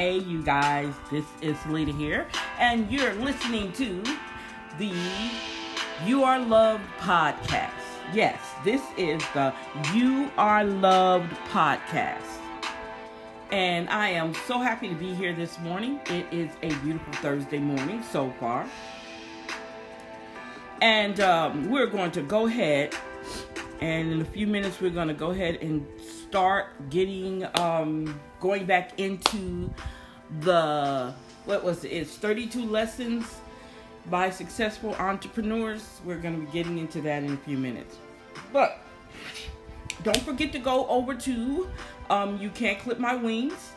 Hey, you guys, this is Lita here, and you're listening to the You Are Loved podcast. Yes, this is the You Are Loved podcast. And I am so happy to be here this morning. It is a beautiful Thursday morning so far. And um, we're going to go ahead, and in a few minutes, we're going to go ahead and start getting um, going back into the what was it? It's 32 lessons by successful entrepreneurs. We're going to be getting into that in a few minutes. But don't forget to go over to um, You Can't Clip My Wings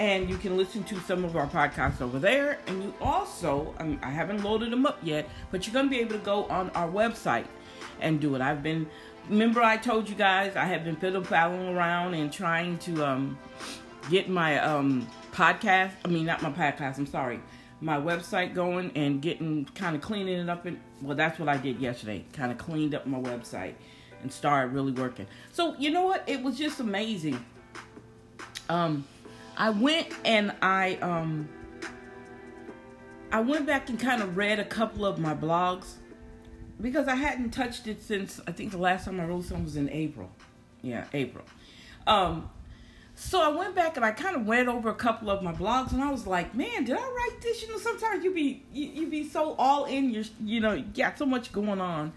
and you can listen to some of our podcasts over there. And you also, I, mean, I haven't loaded them up yet, but you're going to be able to go on our website and do it. I've been, remember, I told you guys I have been fiddle faddling around and trying to um, get my um, podcast. I mean, not my podcast. I'm sorry, my website going and getting kind of cleaning it up. And well, that's what I did yesterday. Kind of cleaned up my website and started really working. So you know what? It was just amazing. Um, I went and I um I went back and kind of read a couple of my blogs because I hadn't touched it since I think the last time I wrote something was in April. Yeah, April. Um so I went back and I kind of went over a couple of my blogs and I was like, man, did I write this? You know, sometimes you be you, you be so all in your you know, you got so much going on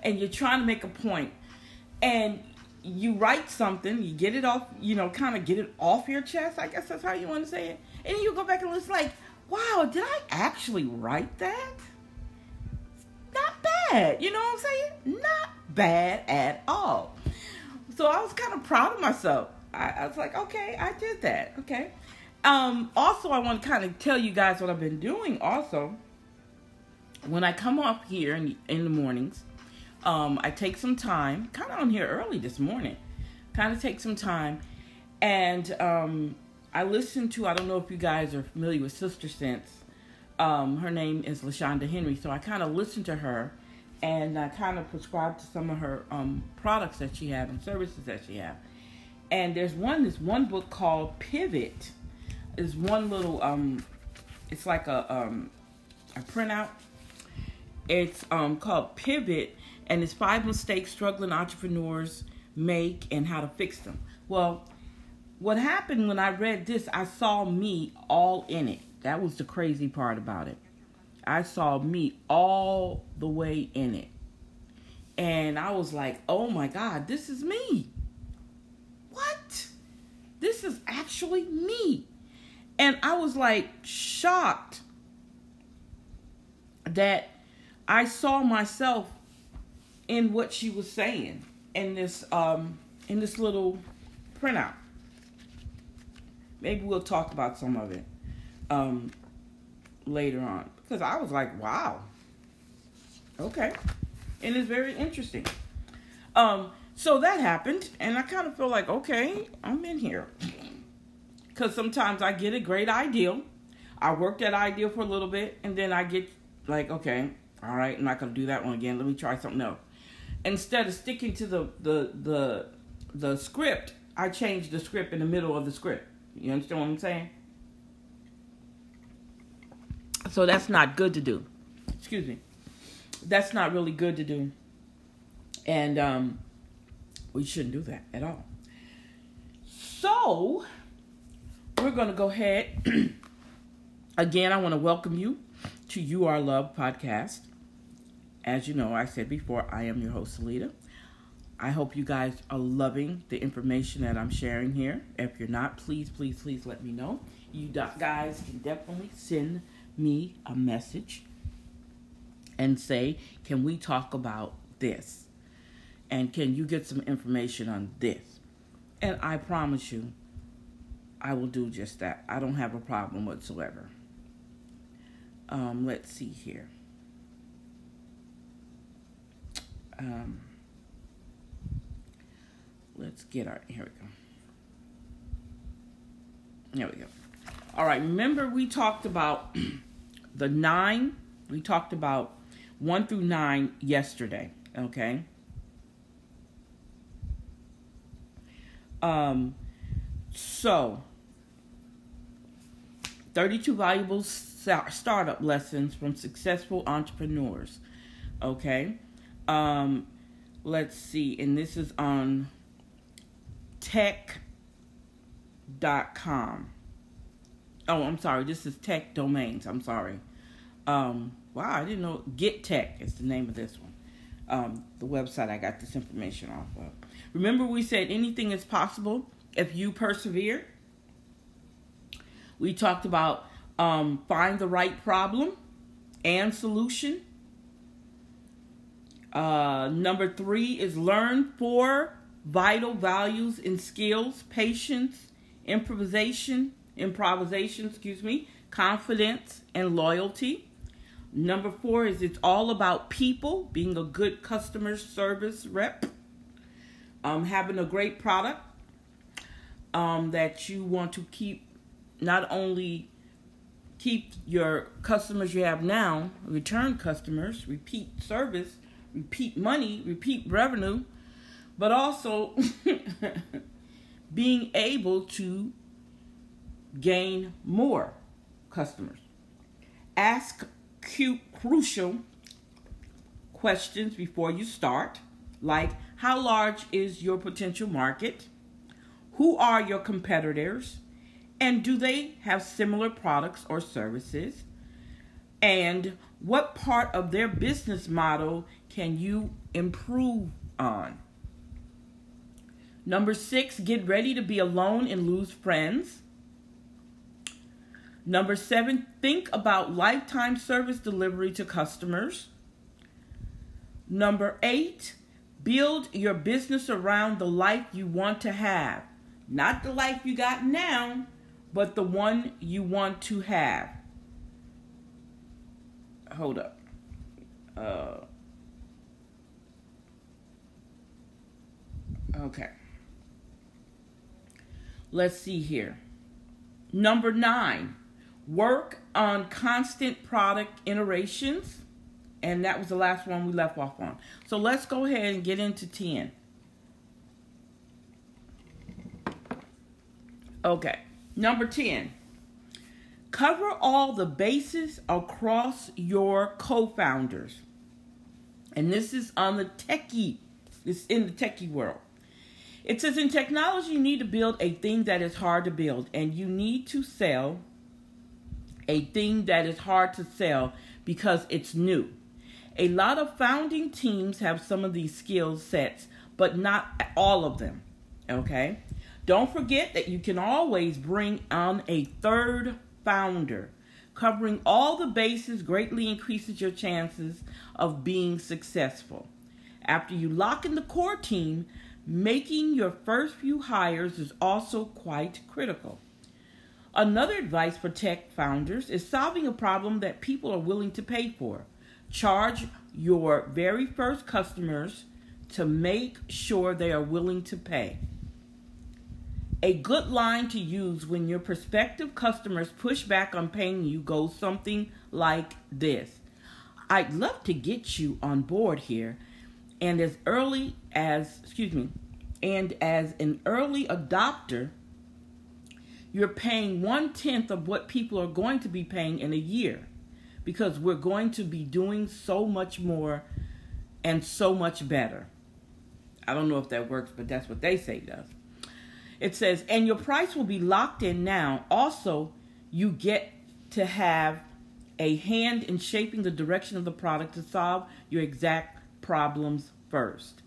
and you're trying to make a point and you write something, you get it off, you know, kind of get it off your chest. I guess that's how you want to say it. And you go back and it's like, wow, did I actually write that? Not bad. You know what I'm saying? Not bad at all. So I was kind of proud of myself. I, I was like, okay, I did that. Okay. Um, also, I want to kind of tell you guys what I've been doing. Also, when I come up here in, in the mornings, um, I take some time, kind of on here early this morning, kind of take some time, and um, I listen to. I don't know if you guys are familiar with SistaSense. Um, her name is LaShanda Henry, so I kind of listen to her, and I kind of prescribe to some of her um, products that she have and services that she have. And there's one, this one book called Pivot. Is one little, um, it's like a um, a printout. It's um called Pivot and it's five mistakes struggling entrepreneurs make and how to fix them. Well, what happened when I read this, I saw me all in it. That was the crazy part about it. I saw me all the way in it. And I was like, oh my God, this is me. This is actually me. And I was like shocked that I saw myself in what she was saying in this um in this little printout. Maybe we'll talk about some of it um later on because I was like, wow. Okay. And it's very interesting. Um so that happened and I kind of feel like, okay, I'm in here. Cuz sometimes I get a great idea. I work that idea for a little bit and then I get like, okay, all right, I'm not going to do that one again. Let me try something else instead of sticking to the the the the script, I change the script in the middle of the script. You understand what I'm saying? So that's not good to do. Excuse me. That's not really good to do. And um, we shouldn't do that at all. So we're going to go ahead. Again, I want to welcome you to You Are Love podcast. As you know, I said before, I am your host, Salita. I hope you guys are loving the information that I'm sharing here. If you're not, please, please, please let me know. You guys can definitely send me a message and say, Can we talk about this? And can you get some information on this? And I promise you, I will do just that. I don't have a problem whatsoever. Um, let's see here. um, let's get our, here we go. There we go. All right, remember we talked about the nine, we talked about one through nine yesterday, okay? Um, so 32 valuable startup lessons from successful entrepreneurs. Okay. Um, let's see. And this is on tech.com. Oh, I'm sorry. This is tech domains. I'm sorry. Um, wow, I didn't know. Get Tech is the name of this one. Um, the website I got this information off of. Remember, we said anything is possible if you persevere. We talked about um, find the right problem and solution. Uh, number three is learn four vital values and skills: patience, improvisation, improvisation, excuse me, confidence, and loyalty. Number four is it's all about people, being a good customer service rep, um, having a great product um, that you want to keep, not only keep your customers you have now, return customers, repeat service, repeat money, repeat revenue, but also being able to gain more customers. Ask cute, crucial questions before you start, like how large is your potential market? Who are your competitors? And do they have similar products or services? And what part of their business model can you improve on? Number six, get ready to be alone and lose friends. Number seven, think about lifetime service delivery to customers. Number eight, build your business around the life you want to have. Not the life you got now, but the one you want to have. Hold up. Uh, okay. Let's see here. Number nine, work on constant product iterations. And that was the last one we left off on. So let's go ahead and get into 10. Okay, number 10. Cover all the bases across your co-founders. And this is on the techie, it's in the techie world. It says in technology, you need to build a thing that is hard to build, and you need to sell a thing that is hard to sell because it's new. A lot of founding teams have some of these skill sets, but not all of them. Okay? Don't forget that you can always bring on a third founder. Covering all the bases greatly increases your chances of being successful. After you lock in the core team, making your first few hires is also quite critical. Another advice for tech founders is solving a problem that people are willing to pay for. Charge your very first customers to make sure they are willing to pay. A good line to use when your prospective customers push back on paying you goes something like this I'd love to get you on board here, and as early as, excuse me, and as an early adopter, you're paying one tenth of what people are going to be paying in a year because we're going to be doing so much more and so much better. I don't know if that works, but that's what they say does. It says, and your price will be locked in now. Also, you get to have a hand in shaping the direction of the product to solve your exact problems first.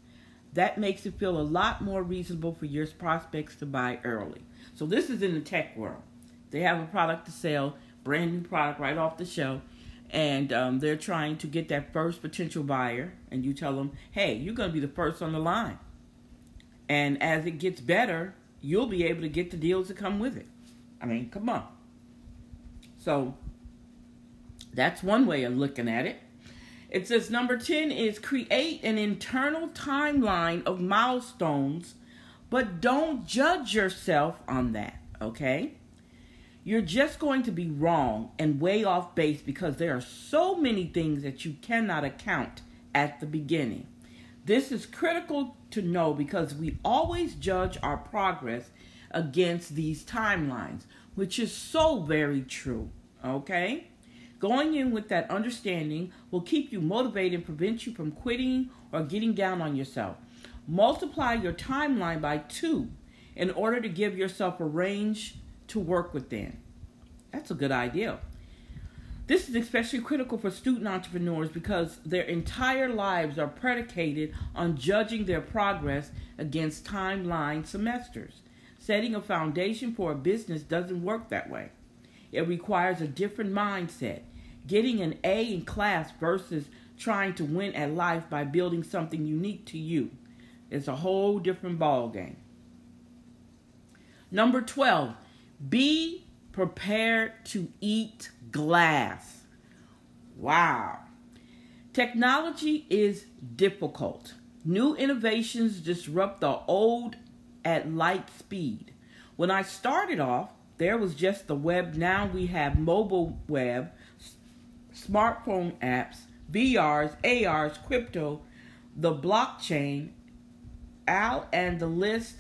That makes it feel a lot more reasonable for your prospects to buy early. So this is in the tech world. They have a product to sell, brand new product right off the shelf, and um, they're trying to get that first potential buyer. And you tell them, hey, you're going to be the first on the line. And as it gets better, you'll be able to get the deals that come with it. I mean, come on. So that's one way of looking at it. It says number 10 is create an internal timeline of milestones but don't judge yourself on that, okay? You're just going to be wrong and way off base because there are so many things that you cannot account at the beginning. This is critical to know because we always judge our progress against these timelines, which is so very true. Okay? Going in with that understanding will keep you motivated and prevent you from quitting or getting down on yourself. Multiply your timeline by two in order to give yourself a range to work within. That's a good idea. This is especially critical for student entrepreneurs because their entire lives are predicated on judging their progress against timeline semesters. Setting a foundation for a business doesn't work that way. It requires a different mindset. Getting an A in class versus trying to win at life by building something unique to you. It's a whole different ball game. Number 12, be prepared to eat glass. Wow. Technology is difficult. New innovations disrupt the old at light speed. When I started off, there was just the web. Now we have mobile web, smartphone apps, VRs, ARs, crypto, the blockchain, AL, and the list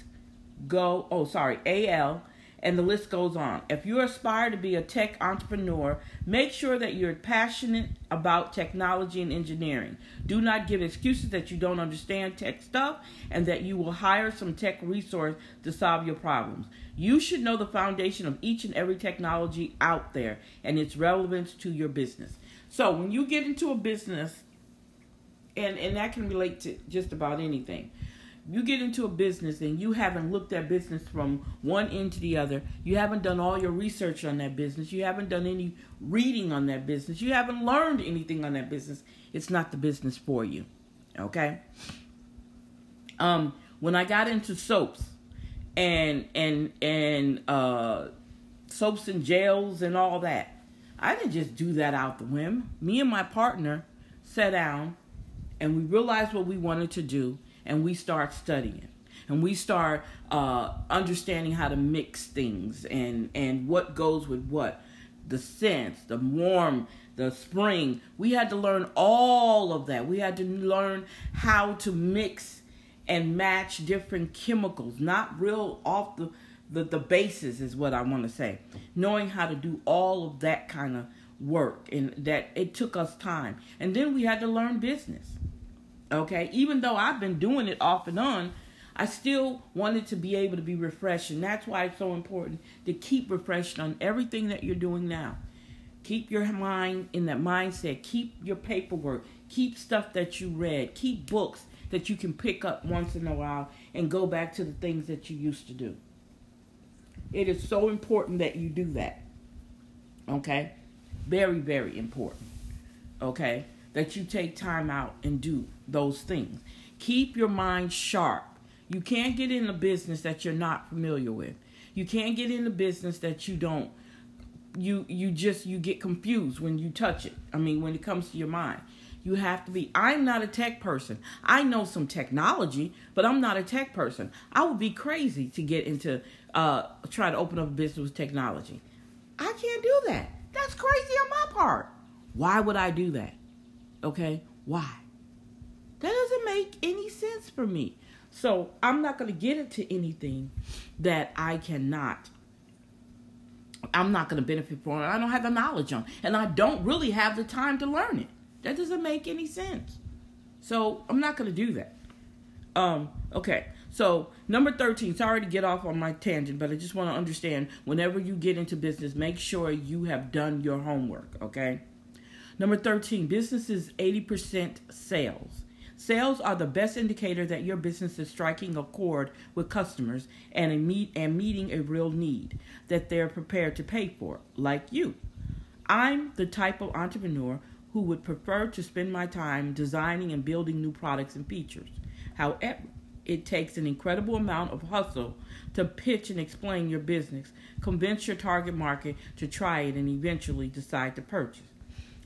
go. Oh, sorry, AL, and the list goes on. If you aspire to be a tech entrepreneur, make sure that you're passionate about technology and engineering. Do not give excuses that you don't understand tech stuff and that you will hire some tech resource to solve your problems. You should know the foundation of each and every technology out there and its relevance to your business. So when you get into a business, and, and that can relate to just about anything. You get into a business and you haven't looked at business from one end to the other. You haven't done all your research on that business. You haven't done any reading on that business. You haven't learned anything on that business. It's not the business for you. Okay? Um when I got into soaps, and and and uh, soaps and gels and all that. I didn't just do that out the whim. Me and my partner sat down and we realized what we wanted to do and we start studying and we start uh, understanding how to mix things and and what goes with what the scents the warm the spring we had to learn all of that we had to learn how to mix and match different chemicals, not real off the the, the basis is what I want to say. Knowing how to do all of that kind of work and that it took us time. And then we had to learn business. Okay? Even though I've been doing it off and on, I still wanted to be able to be refreshed and that's why it's so important to keep refreshed on everything that you're doing now. Keep your mind in that mindset. Keep your paperwork. Keep stuff that you read. Keep books that you can pick up once in a while and go back to the things that you used to do. It is so important that you do that. Okay? Very, very important. Okay? That you take time out and do those things. Keep your mind sharp. You can't get in a business that you're not familiar with. You can't get in a business that you don't you you just you get confused when you touch it. I mean, when it comes to your mind. You have to be. I'm not a tech person. I know some technology, but I'm not a tech person. I would be crazy to get into uh, try to open up a business with technology. I can't do that. That's crazy on my part. Why would I do that? Okay, why? That doesn't make any sense for me. So I'm not going to get into anything that I cannot. I'm not going to benefit from. it. I don't have the knowledge on, and I don't really have the time to learn it. That doesn't make any sense. So I'm not going to do that. Um, okay. So number 13, sorry to get off on my tangent, but I just want to understand whenever you get into business, make sure you have done your homework, okay? Number 13, business is 80% sales. Sales are the best indicator that your business is striking a chord with customers and, meet, and meeting a real need that they're prepared to pay for, like you. I'm the type of entrepreneur who would prefer to spend my time designing and building new products and features. However, it takes an incredible amount of hustle to pitch and explain your business, convince your target market to try it, and eventually decide to purchase.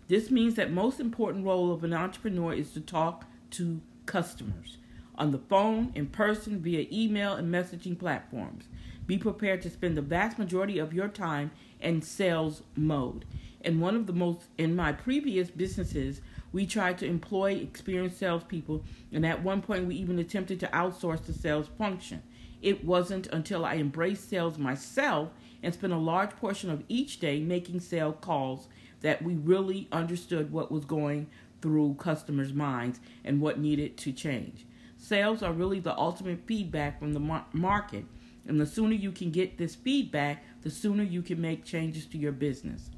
This means that most important role of an entrepreneur is to talk to customers on the phone, in person, via email and messaging platforms. Be prepared to spend the vast majority of your time in sales mode in one of the most in my previous businesses we tried to employ experienced salespeople and at one point we even attempted to outsource the sales function It wasn't until I embraced sales myself and spent a large portion of each day making sale calls that we really understood what was going through customers' minds and what needed to change. Sales are really the ultimate feedback from the mar- market, and the sooner you can get this feedback, the sooner you can make changes to your business,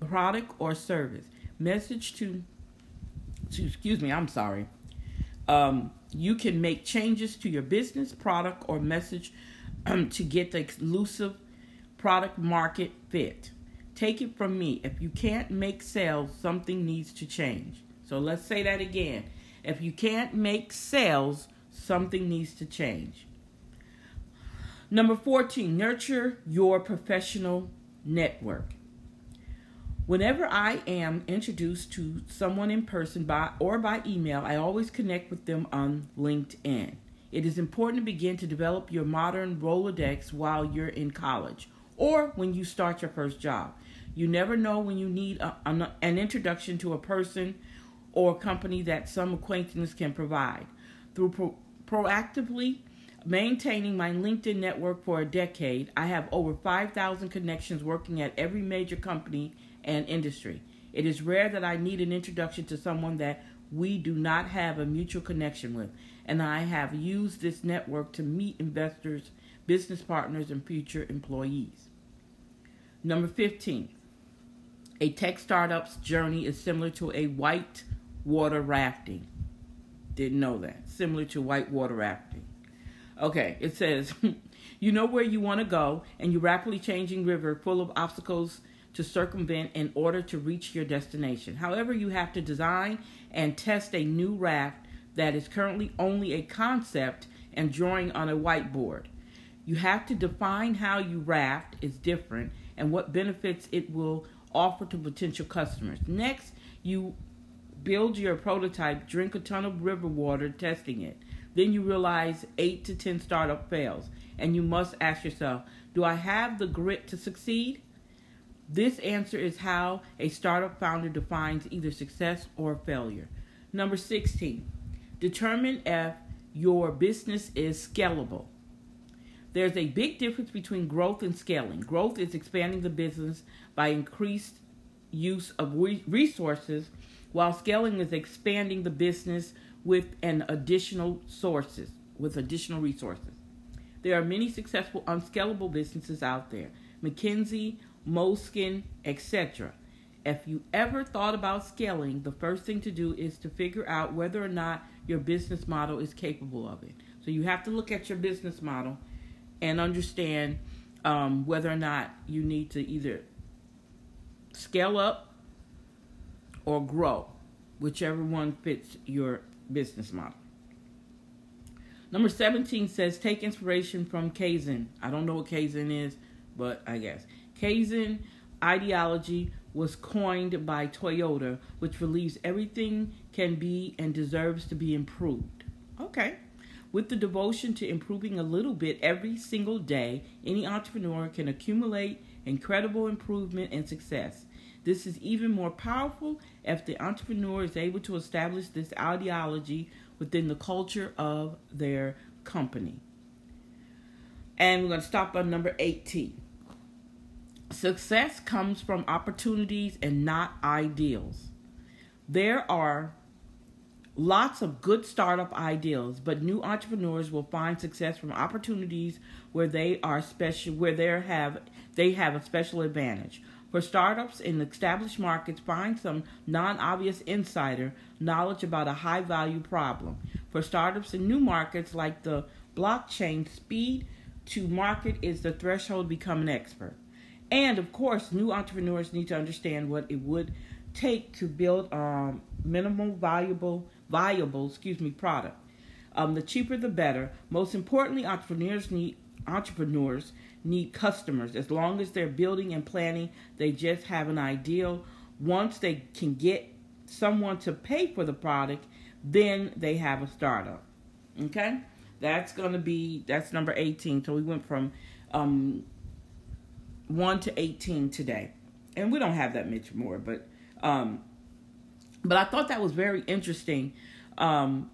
product, or service. Message to, to excuse me, I'm sorry. Um, you can make changes to your business, product, or message um, to get the exclusive product market fit. Take it from me. If you can't make sales, something needs to change. So let's say that again. If you can't make sales, something needs to change. Number 14, nurture your professional network. Whenever I am introduced to someone in person by or by email, I always connect with them on LinkedIn. It is important to begin to develop your modern Rolodex while you're in college or when you start your first job. You never know when you need a, an, an introduction to a person or company that some acquaintance can provide. Through pro- proactively maintaining my LinkedIn network for a decade, I have over 5,000 connections working at every major company and industry. It is rare that I need an introduction to someone that we do not have a mutual connection with, and I have used this network to meet investors, business partners, and future employees. Number 15. A tech startup's journey is similar to a white water rafting. Didn't know that. Similar to white water rafting. Okay, it says, you know where you want to go, and you're rapidly changing river full of obstacles to circumvent in order to reach your destination. However, you have to design and test a new raft that is currently only a concept and drawing on a whiteboard. You have to define how you raft is different and what benefits it will offer to potential customers. Next, you build your prototype, drink a ton of river water testing it. Then you realize 8 to 10 startup fails and you must ask yourself, do I have the grit to succeed? This answer is how a startup founder defines either success or failure. Number 16, determine if your business is scalable. There's a big difference between growth and scaling. Growth is expanding the business by increased use of resources, while scaling is expanding the business with an additional sources, with additional resources. There are many successful unscalable businesses out there. McKinsey, Moleskine, etc. If you ever thought about scaling, the first thing to do is to figure out whether or not your business model is capable of it. So you have to look at your business model and understand um, whether or not you need to either scale up or grow, whichever one fits your business model. Number 17 says take inspiration from Kaizen. I don't know what Kaizen is, but I guess. Kaizen ideology was coined by Toyota, which believes everything can be and deserves to be improved. Okay. With the devotion to improving a little bit every single day, any entrepreneur can accumulate incredible improvement and success. This is even more powerful if the entrepreneur is able to establish this ideology within the culture of their company. And we're going to stop on number 18. Success comes from opportunities and not ideals. There are lots of good startup ideals, but new entrepreneurs will find success from opportunities where they are special where they have they have a special advantage. For startups in established markets, find some non-obvious insider knowledge about a high-value problem. For startups in new markets like the blockchain, speed to market is the threshold to become an expert. And of course, new entrepreneurs need to understand what it would take to build um, minimal valuable viable, excuse me, product. Um, the cheaper the better. Most importantly, entrepreneurs need entrepreneurs need customers. As long as they're building and planning, they just have an ideal. Once they can get someone to pay for the product, then they have a startup. Okay, that's gonna be that's number eighteen. So we went from um, 1 to 18 today. And we don't have that much more, but um, but I thought that was very interesting um,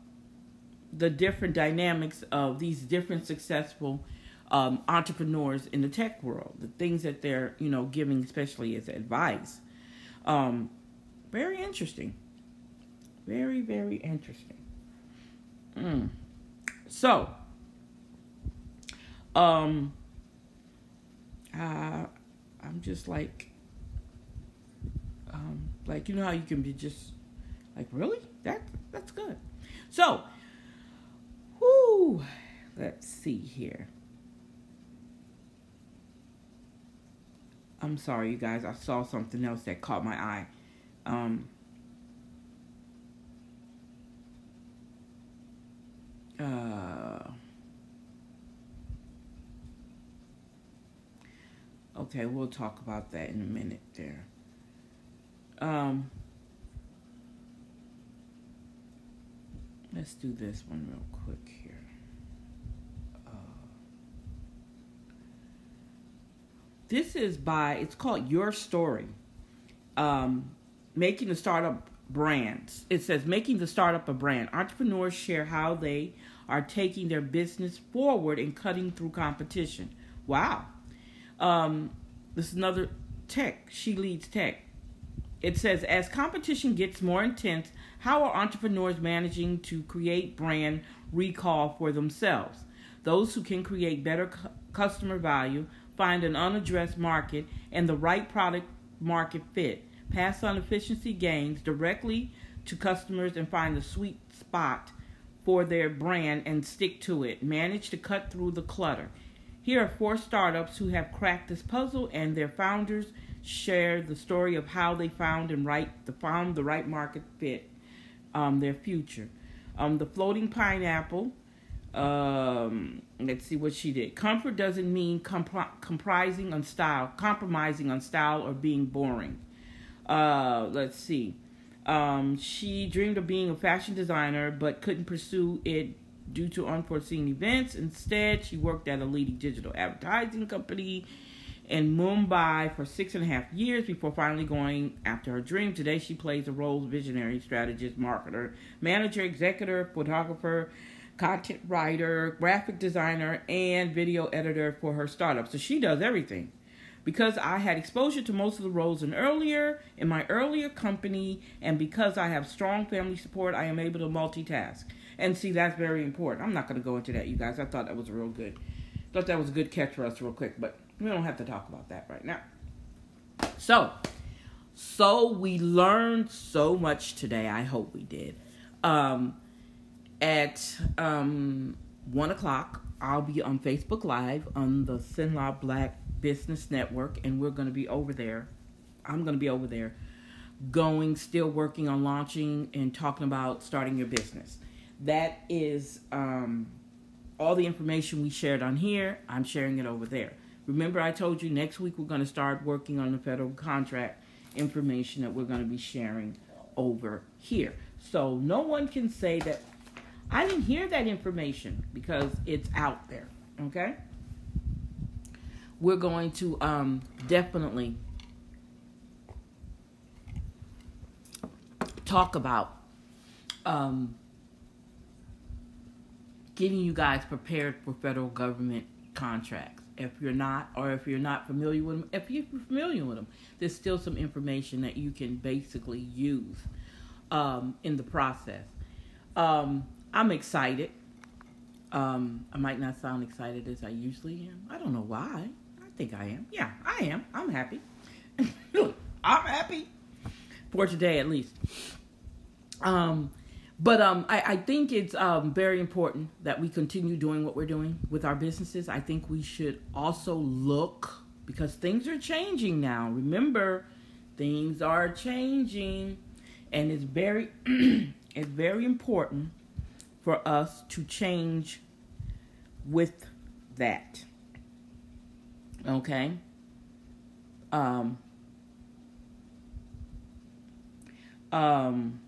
the different dynamics of these different successful um, entrepreneurs in the tech world, the things that they're you know giving, especially as advice. Um, very interesting. Very very interesting. Mm. So, um, uh, I'm just like, um, like you know how you can be just like really that that's good. So, whoo, let's see here. I'm sorry, you guys. I saw something else that caught my eye. Um, uh, okay, we'll talk about that in a minute there. Um, let's do this one real quick here. This is by, it's called YourStory. Um, making the startup brands. It says making the startup a brand. Entrepreneurs share how they are taking their business forward and cutting through competition. Wow. Um, this is another tech. She leads tech. It says as competition gets more intense, how are entrepreneurs managing to create brand recall for themselves? Those who can create better cu- customer value, find an unaddressed market and the right product market fit, pass on efficiency gains directly to customers and find the sweet spot for their brand and stick to it. Manage to cut through the clutter. Here are four startups who have cracked this puzzle and their founders share the story of how they found and right the found the right market fit um, their future. Um, the floating pineapple um, let's see what she did. Comfort doesn't mean comp- comprising on style, compromising on style, or being boring. Uh, let's see. Um, she dreamed of being a fashion designer, but couldn't pursue it due to unforeseen events. Instead, she worked at a leading digital advertising company in Mumbai for six and a half years before finally going after her dream. Today, she plays the roles of visionary, strategist, marketer, manager, executive, photographer, content writer, graphic designer, and video editor for her startup. So she does everything. Because I had exposure to most of the roles in earlier in my earlier company, and because I have strong family support, I am able to multitask. And see, that's very important. I'm not going to go into that, you guys. I thought that was real good. Thought that was a good catch for us, real quick, but we don't have to talk about that right now. So, so we learned so much today. I hope we did. Um, at um, 1 o'clock, I'll be on Facebook Live on the Sinlaw Black Business Network, and we're going to be over there. I'm going to be over there going, still working on launching and talking about starting your business. That is um, all the information we shared on here. I'm sharing it over there. Remember, I told you next week we're going to start working on the federal contract information that we're going to be sharing over here. So no one can say that I didn't hear that information because it's out there. Okay? We're going to um, definitely talk about um, getting you guys prepared for federal government contracts. If you're not, or if you're not familiar with them, if you're familiar with them, there's still some information that you can basically use um, in the process. Um, I'm excited. Um, I might not sound excited as I usually am. I don't know why. I think I am. Yeah, I am. I'm happy. I'm happy for today at least. Um, but um, I, I think it's um, very important that we continue doing what we're doing with our businesses. I think we should also look because things are changing now. Remember, things are changing, and it's very it's very important for us to change with that. Okay? Um, um,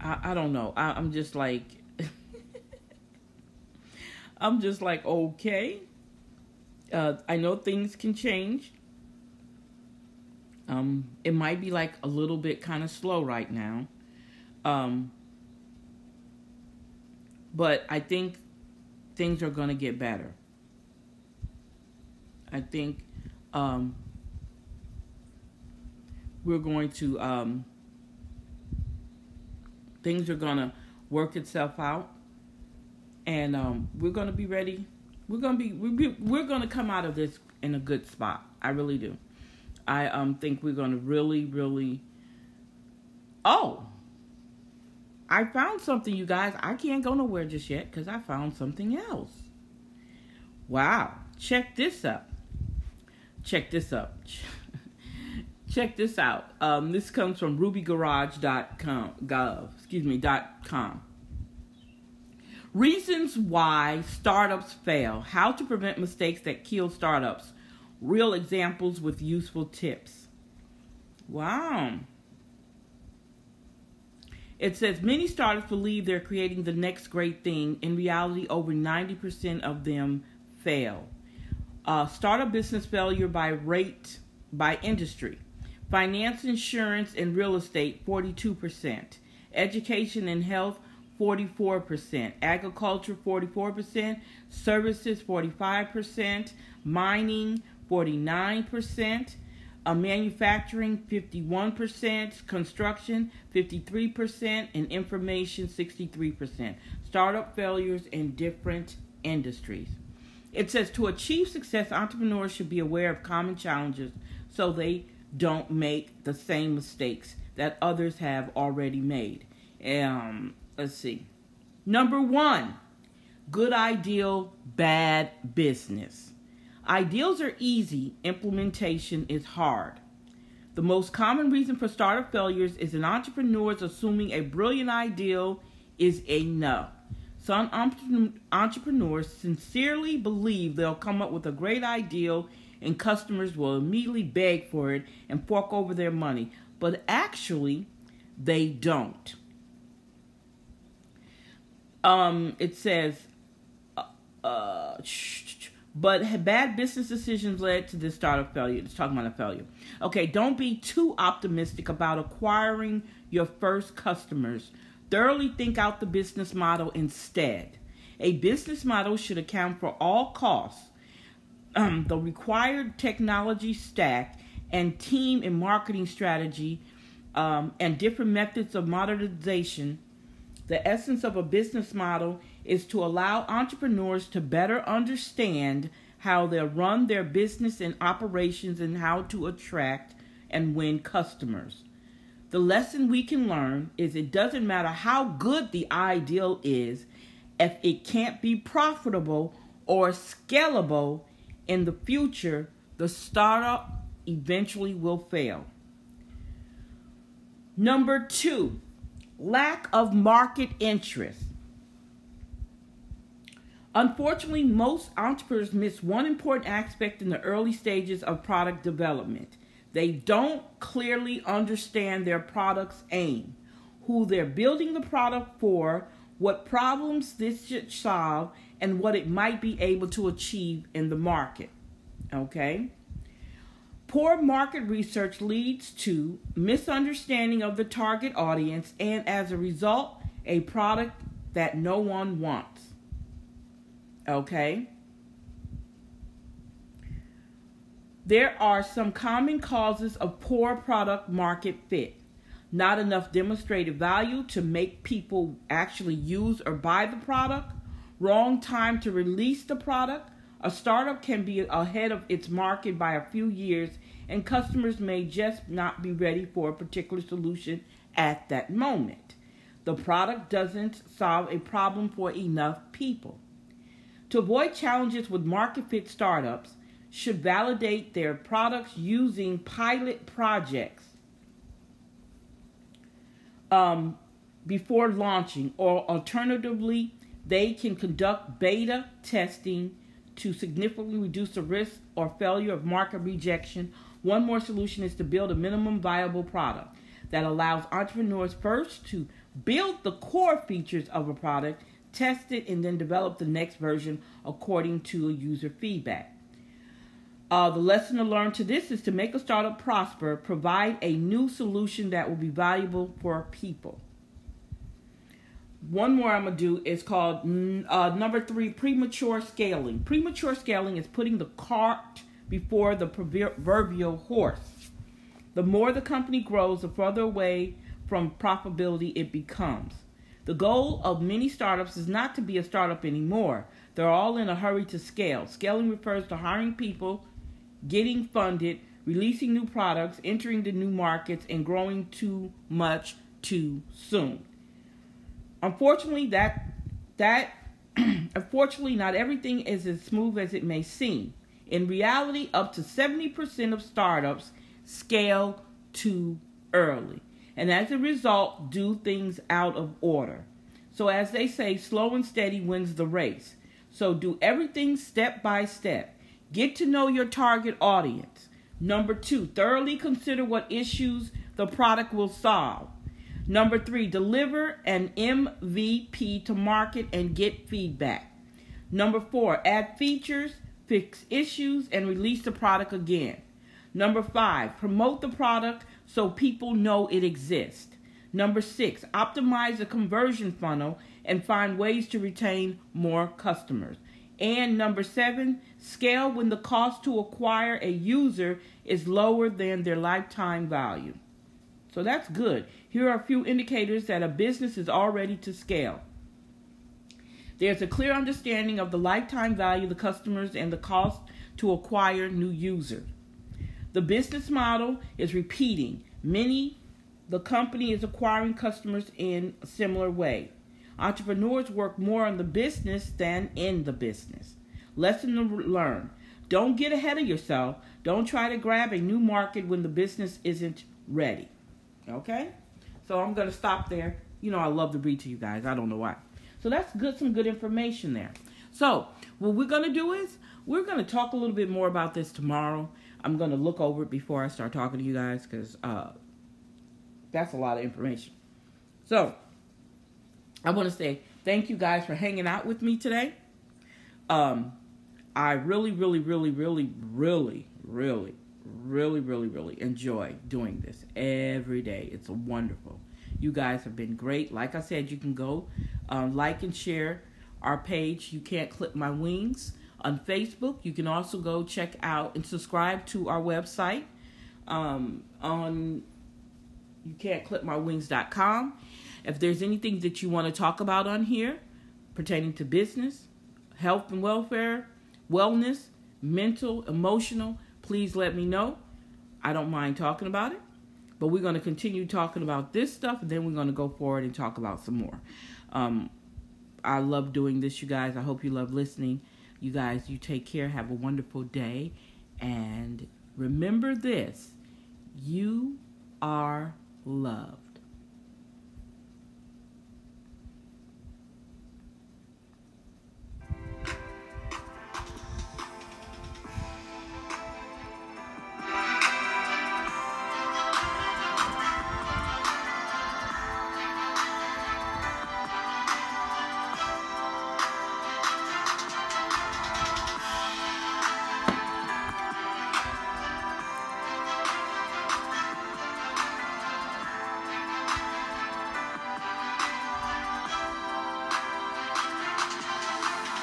I, I don't know. I, I'm just like, I'm just like, okay. Uh, I know things can change. Um, it might be like a little bit kind of slow right now. Um, but I think things are going to get better. I think um, we're going to um, things are going to work itself out, and um, we're going to be ready. We're going to be we're, going to come out of this in a good spot. I really do. I um think we're going to really really. Oh, I found something, you guys. I can't go nowhere just yet because I found something else. Wow. Check this up. Check this up. Check this out. Um, this comes from rubygarage.com, gov, excuse me, dot com. Reasons why startups fail. How to prevent mistakes that kill startups. Real examples with useful tips. Wow. It says many startups believe they're creating the next great thing. In reality, over 90% of them fail. Uh, startup business failure by rate by industry. Finance, insurance, and real estate, 42%. Education and health, 44%. Agriculture, 44%. Services, 45%. Mining, 49% uh, manufacturing 51%, construction 53%, and information 63%. Startup failures in different industries. It says to achieve success, entrepreneurs should be aware of common challenges so they don't make the same mistakes that others have already made. Um, let's see. Number one, good ideal, bad business. Ideals are easy, implementation is hard. The most common reason for startup failures is an entrepreneur's assuming a brilliant ideal is enough. Some entrepreneurs sincerely believe they'll come up with a great ideal and customers will immediately beg for it and fork over their money, but actually, they don't. Um, it says, uh, uh, but bad business decisions led to this startup failure. It's talking about a failure. Okay, don't be too optimistic about acquiring your first customers. Thoroughly think out the business model instead. A business model should account for all costs, um, the required technology stack, and team and marketing strategy, um, and different methods of monetization. The essence of a business model is to allow entrepreneurs to better understand how they run their business and operations and how to attract and win customers. The lesson we can learn is it doesn't matter how good the ideal is, if it can't be profitable or scalable in the future, the startup eventually will fail. Number two, lack of market interest. Unfortunately, most entrepreneurs miss one important aspect in the early stages of product development. They don't clearly understand their product's aim, who they're building the product for, what problems this should solve, and what it might be able to achieve in the market. Okay? Poor market research leads to misunderstanding of the target audience and, as a result, a product that no one wants. Okay? There are some common causes of poor product market fit. Not enough demonstrated value to make people actually use or buy the product. Wrong time to release the product. A startup can be ahead of its market by a few years, and customers may just not be ready for a particular solution at that moment. The product doesn't solve a problem for enough people. To avoid challenges with market fit startups, should validate their products using pilot projects um, before launching, or alternatively, they can conduct beta testing to significantly reduce the risk or failure of market rejection. One more solution is to build a minimum viable product that allows entrepreneurs first to build the core features of a product test it, and then develop the next version according to user feedback. Uh, the lesson to learn to this is to make a startup prosper, provide a new solution that will be valuable for people. one more I'm gonna do is called uh, number three premature scaling. Premature scaling is putting the cart before the proverbial horse. The more the company grows, the further away from profitability it becomes. The goal of many startups is not to be a startup anymore. They're all in a hurry to scale. Scaling refers to hiring people, getting funded, releasing new products, entering the new markets, and growing too much too soon. Unfortunately, that that unfortunately not everything is as smooth as it may seem. In reality, up to 70% of startups scale too early, and as a result, do things out of order. So, as they say, slow and steady wins the race. So, do everything step by step. Get to know your target audience. Number two, thoroughly consider what issues the product will solve. Number three, deliver an MVP to market and get feedback. Number four, add features, fix issues, and release the product again. Number five, promote the product so people know it exists. Number six, optimize the conversion funnel and find ways to retain more customers. And number seven, scale when the cost to acquire a user is lower than their lifetime value. So that's good. Here are a few indicators that a business is already to scale. There's a clear understanding of the lifetime value the customers and the cost to acquire new users. The business model is repeating. Many, the company is acquiring customers in a similar way. Entrepreneurs work more on the business than in the business. Lesson to learn don't get ahead of yourself. Don't try to grab a new market when the business isn't ready. Okay? So I'm going to stop there. You know, I love to read to you guys. I don't know why. So that's good, some good information there. So, what we're going to do is we're going to talk a little bit more about this tomorrow. I'm going to look over it before I start talking to you guys because uh, that's a lot of information. So, I want to say thank you guys for hanging out with me today. Um, I really, really, really, really, really, really, really, really, really enjoy doing this every day. It's wonderful. You guys have been great. Like I said, you can go um, like and share our page. You can't clip my wings on Facebook. You can also go check out and subscribe to our website um, on you can't clip my wings.com. If there's anything that you want to talk about on here pertaining to business, health and welfare, wellness, mental, emotional, please let me know. I don't mind talking about it. But we're going to continue talking about this stuff, and then we're going to go forward and talk about some more. Um, I love doing this, you guys. I hope you love listening. You guys, you take care. Have a wonderful day. And remember this you are loved.